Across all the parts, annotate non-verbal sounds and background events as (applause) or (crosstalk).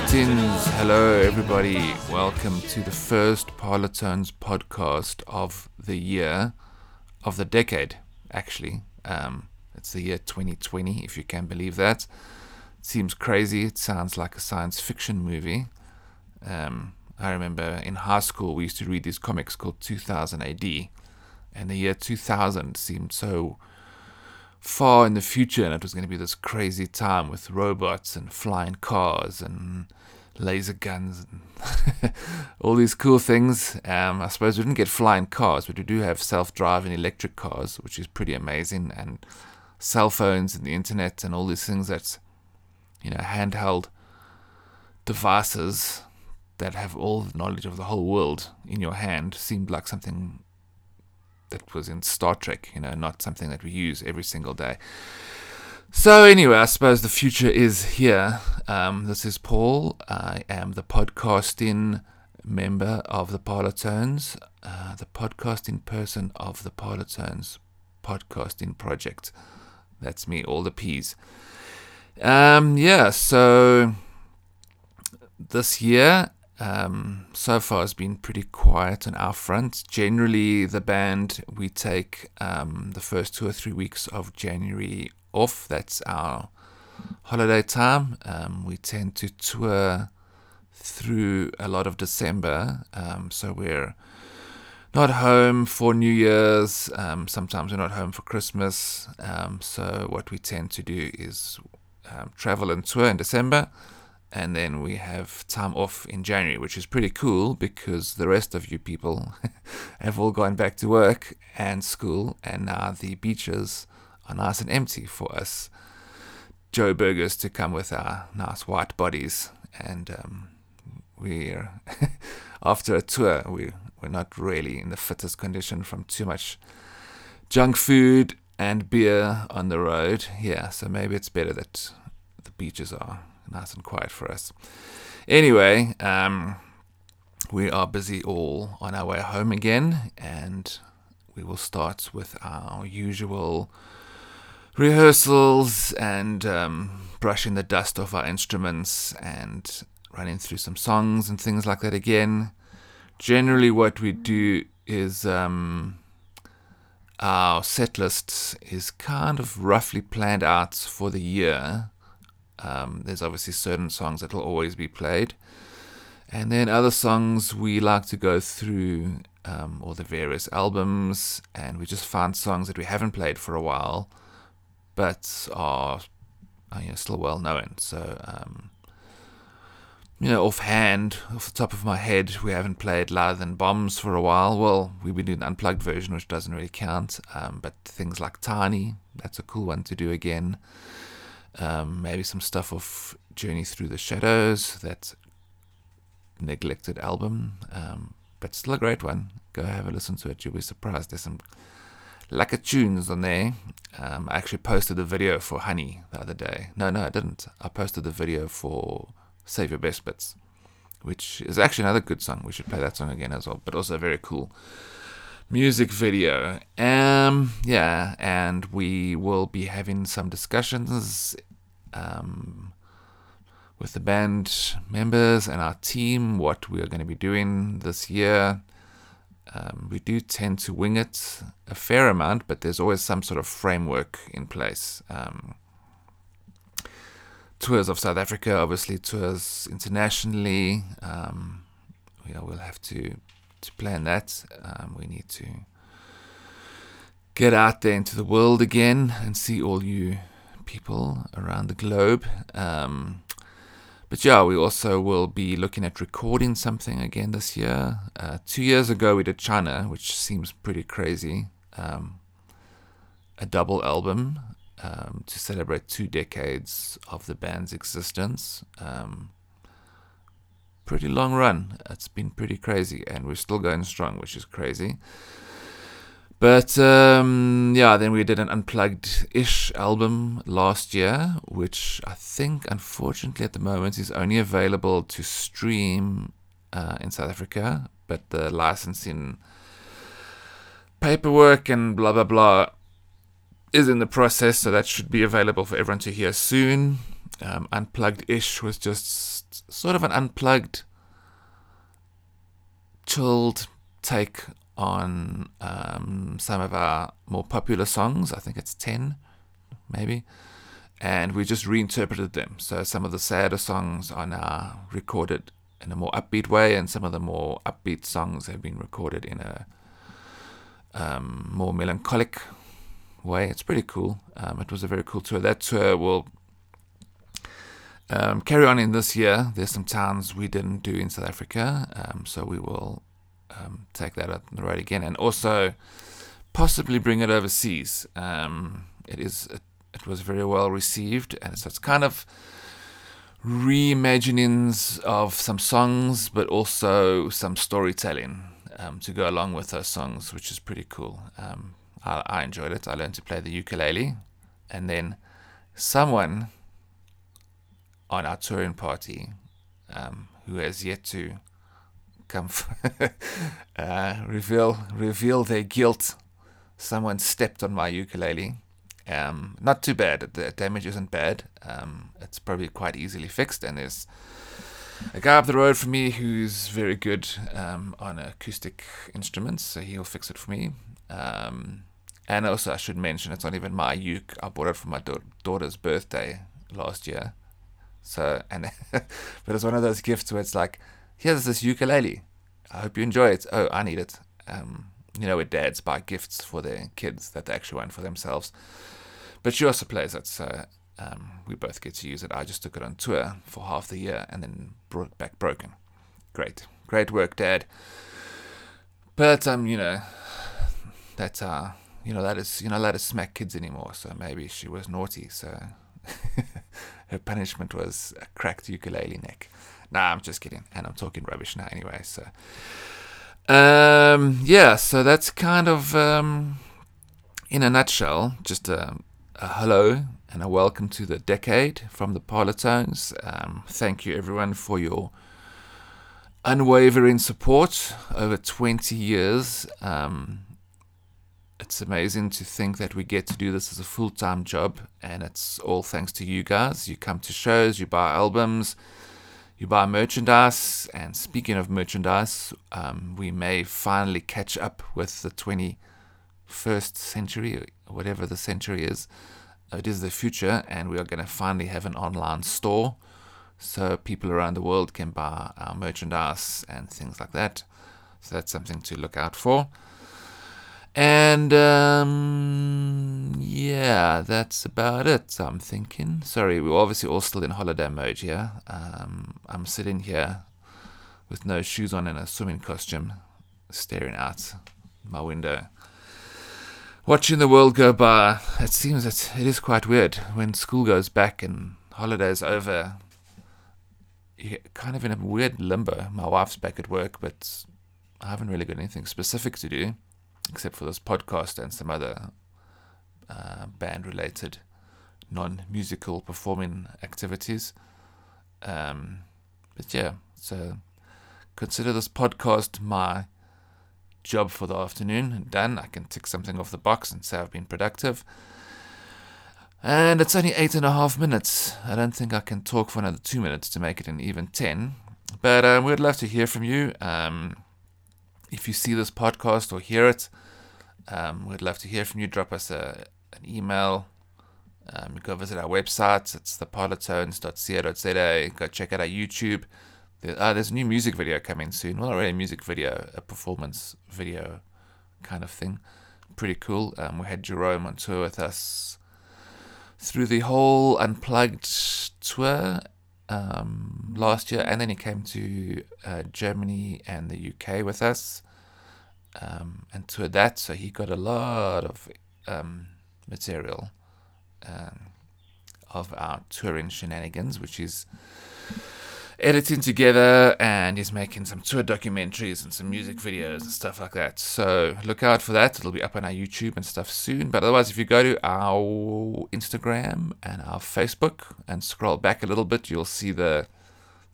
Greetings, hello everybody. Welcome to the first Parlotones podcast of the year, of the decade, actually. Um, it's the year 2020, if you can believe that. It seems crazy. It sounds like a science fiction movie. Um, I remember in high school we used to read these comics called 2000 AD, and the year 2000 seemed so far in the future, and it was going to be this crazy time with robots and flying cars and laser guns and (laughs) all these cool things. Um, I suppose we didn't get flying cars, but we do have self-driving electric cars, which is pretty amazing, and cell phones and the internet and all these things that, you know, handheld devices that have all the knowledge of the whole world in your hand seemed like something that was in Star Trek, you know, not something that we use every single day. So, anyway, I suppose the future is here. Um, this is Paul. I am the podcasting member of the Parlotones, uh, the podcasting person of the Parlotones podcasting project. That's me, all the P's. Um, yeah, so this year um, so far has been pretty quiet on our front. Generally, the band we take um, the first two or three weeks of January off. That's our holiday time. Um, we tend to tour through a lot of December, um, so we're not home for New Year's. Um, sometimes we're not home for Christmas. Um, so what we tend to do is travel and tour in December and then we have time off in January, which is pretty cool because the rest of you people (laughs) have all gone back to work and school, and now the beaches are nice and empty for us Joburgers to come with our nice white bodies. And um, we're (laughs) after a tour, we we're not really in the fittest condition from too much junk food and beer on the road. Yeah, so maybe it's better that the beaches are nice and quiet for us. Anyway, um, we are busy all on our way home again, and we will start with our usual rehearsals and um, brushing the dust off our instruments and running through some songs and things like that again. Generally, what we do is um, our set list is kind of roughly planned out for the year um, there's obviously certain songs that will always be played. And then other songs we like to go through um, all the various albums, and we just find songs that we haven't played for a while, but are, are you know, still well known. So, um, you know, offhand, off the top of my head, we haven't played Louder Than Bombs for a while. Well, we've been doing the unplugged version, which doesn't really count, um, but things like Tiny, that's a cool one to do again. Um, maybe some stuff of Journey Through the Shadows, that neglected album, um, but still a great one. Go have a listen to it, you'll be surprised. There's some lekker tunes on there. Um, I actually posted a video for Honey the other day. No, no, I didn't. I posted the video for Save Your Best Bits, which is actually another good song. We should play that song again as well, but also very cool music video. Um, yeah, and we will be having some discussions um, with the band members and our team what we are going to be doing this year. Um, we do tend to wing it a fair amount, but there's always some sort of framework in place. Um, tours of South Africa, obviously tours internationally. Um, we'll have to to plan that. Um, we need to get out there into the world again and see all you people around the globe. Um, but yeah, we also will be looking at recording something again this year. Uh, two years ago, we did China, which seems pretty crazy. Um, a double album um, to celebrate two decades of the band's existence. Um, pretty long run. It's been pretty crazy, and we're still going strong, which is crazy. But um, yeah, then we did an unplugged ish album last year, which I think, unfortunately, at the moment is only available to stream uh, in South Africa, but the licensing paperwork and blah blah blah is in the process, so that should be available for everyone to hear soon. Um, unplugged ish was just sort of an unplugged, chilled take on um, some of our more popular songs. I think it's 10, maybe. And we just reinterpreted them. So some of the sadder songs are now recorded in a more upbeat way, and some of the more upbeat songs have been recorded in a um, more melancholic way. It's pretty cool. Um, it was a very cool tour. That tour will um, carry on in this year. There's some towns we didn't do in South Africa, um, so we will um, take that up the road again, and also possibly bring it overseas. Um, it is it, it was very well received, and so it's kind of reimaginings of some songs, but also some storytelling um, to go along with those songs, which is pretty cool. Um, I, I, enjoyed it. I learned to play the ukulele, and then someone on our touring party um, who has yet to come (laughs) f- uh, reveal reveal their guilt. Someone stepped on my ukulele. Um, not too bad. The damage isn't bad. Um, it's probably quite easily fixed, and there's a guy up the road from me who's very good um, on acoustic instruments, so he'll fix it for me. Um, and also, I should mention, it's not even my uke. I bought it for my da- daughter's birthday last year. So, and (laughs) but it's one of those gifts where it's like, here's this ukulele. I hope you enjoy it. Oh, I need it. Um, you know, where dads buy gifts for their kids that they actually want for themselves. But she also plays it, so um, we both get to use it. I just took it on tour for half the year and then brought it back broken. Great, great work, Dad. But um, you know, that's uh, you know, that is you know, let us smack kids anymore. So maybe she was naughty. So (laughs) her punishment was a cracked ukulele neck. Nah, I'm just kidding, and I'm talking rubbish now anyway. So, um, yeah, so that's kind of um, in a nutshell, just a, a hello and a welcome to the decade from the Parlotones. Um, thank you, everyone, for your unwavering support over 20 years. Um, it's amazing to think that we get to do this as a full time job, and it's all thanks to you guys. You come to shows, you buy albums, you buy merchandise. And speaking of merchandise, um, we may finally catch up with the 21st century, whatever the century is. It is the future, and we are going to finally have an online store so people around the world can buy our merchandise and things like that. So that's something to look out for. And um, yeah, that's about it. I'm thinking. Sorry, we're obviously all still in holiday mode here. Um, I'm sitting here with no shoes on and a swimming costume, staring out my window watching the world go by, it seems that it is quite weird when school goes back and holidays over. You're kind of in a weird limbo. My wife's back at work, but I haven't really got anything specific to do except for this podcast and some other uh, band related non musical performing activities. Um, but yeah, so consider this podcast my job for the afternoon done. I can tick something off the box and say I've been productive. And it's only eight and a half minutes. I don't think I can talk for another two minutes to make it an even ten. But um, we'd love to hear from you. Um, if you see this podcast or hear it, um, we'd love to hear from you. Drop us a, an email. Um, go visit our website. It's theparlotones.co.za. Go check out our YouTube. Uh, there's a new music video coming soon. Well, not really a music video, a performance video kind of thing. Pretty cool. Um, we had Jerome on tour with us through the whole Unplugged tour um, last year, and then he came to uh, Germany and the UK with us um, and toured that. So he got a lot of um, material um, of our touring shenanigans, which is editing together and he's making some tour documentaries and some music videos and stuff like that. So look out for that. It'll be up on our YouTube and stuff soon. But otherwise, if you go to our Instagram and our Facebook and scroll back a little bit, you'll see the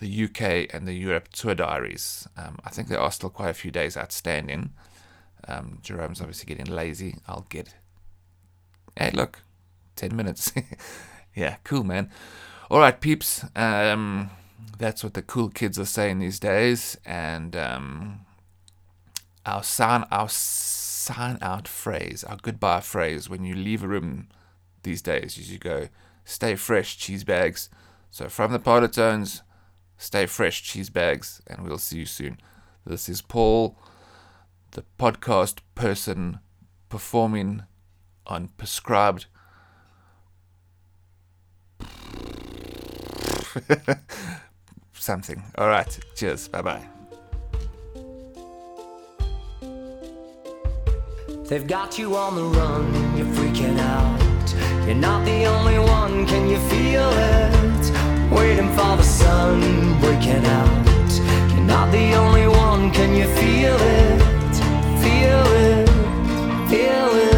the UK and the Europe tour diaries. Um, I think there are still quite a few days outstanding. Um, Jerome's obviously getting lazy. I'll get. Hey, look, ten minutes. (laughs) yeah, cool, man. All right, peeps. Um, that's what the cool kids are saying these days, and um, our sign, our sign out phrase, our goodbye phrase when you leave a room these days is you go, "Stay fresh, cheese bags." So from the Parlotones, stay fresh, cheese bags, and we'll see you soon. This is Paul, the podcast person performing on prescribed (laughs) something. All right. Cheers. Bye bye. They've got you on the run. You're freaking out. You're not the only one. Can you feel it? Waiting for the sun breaking out. You're not the only one. Can you feel it? Feel it. Feel it.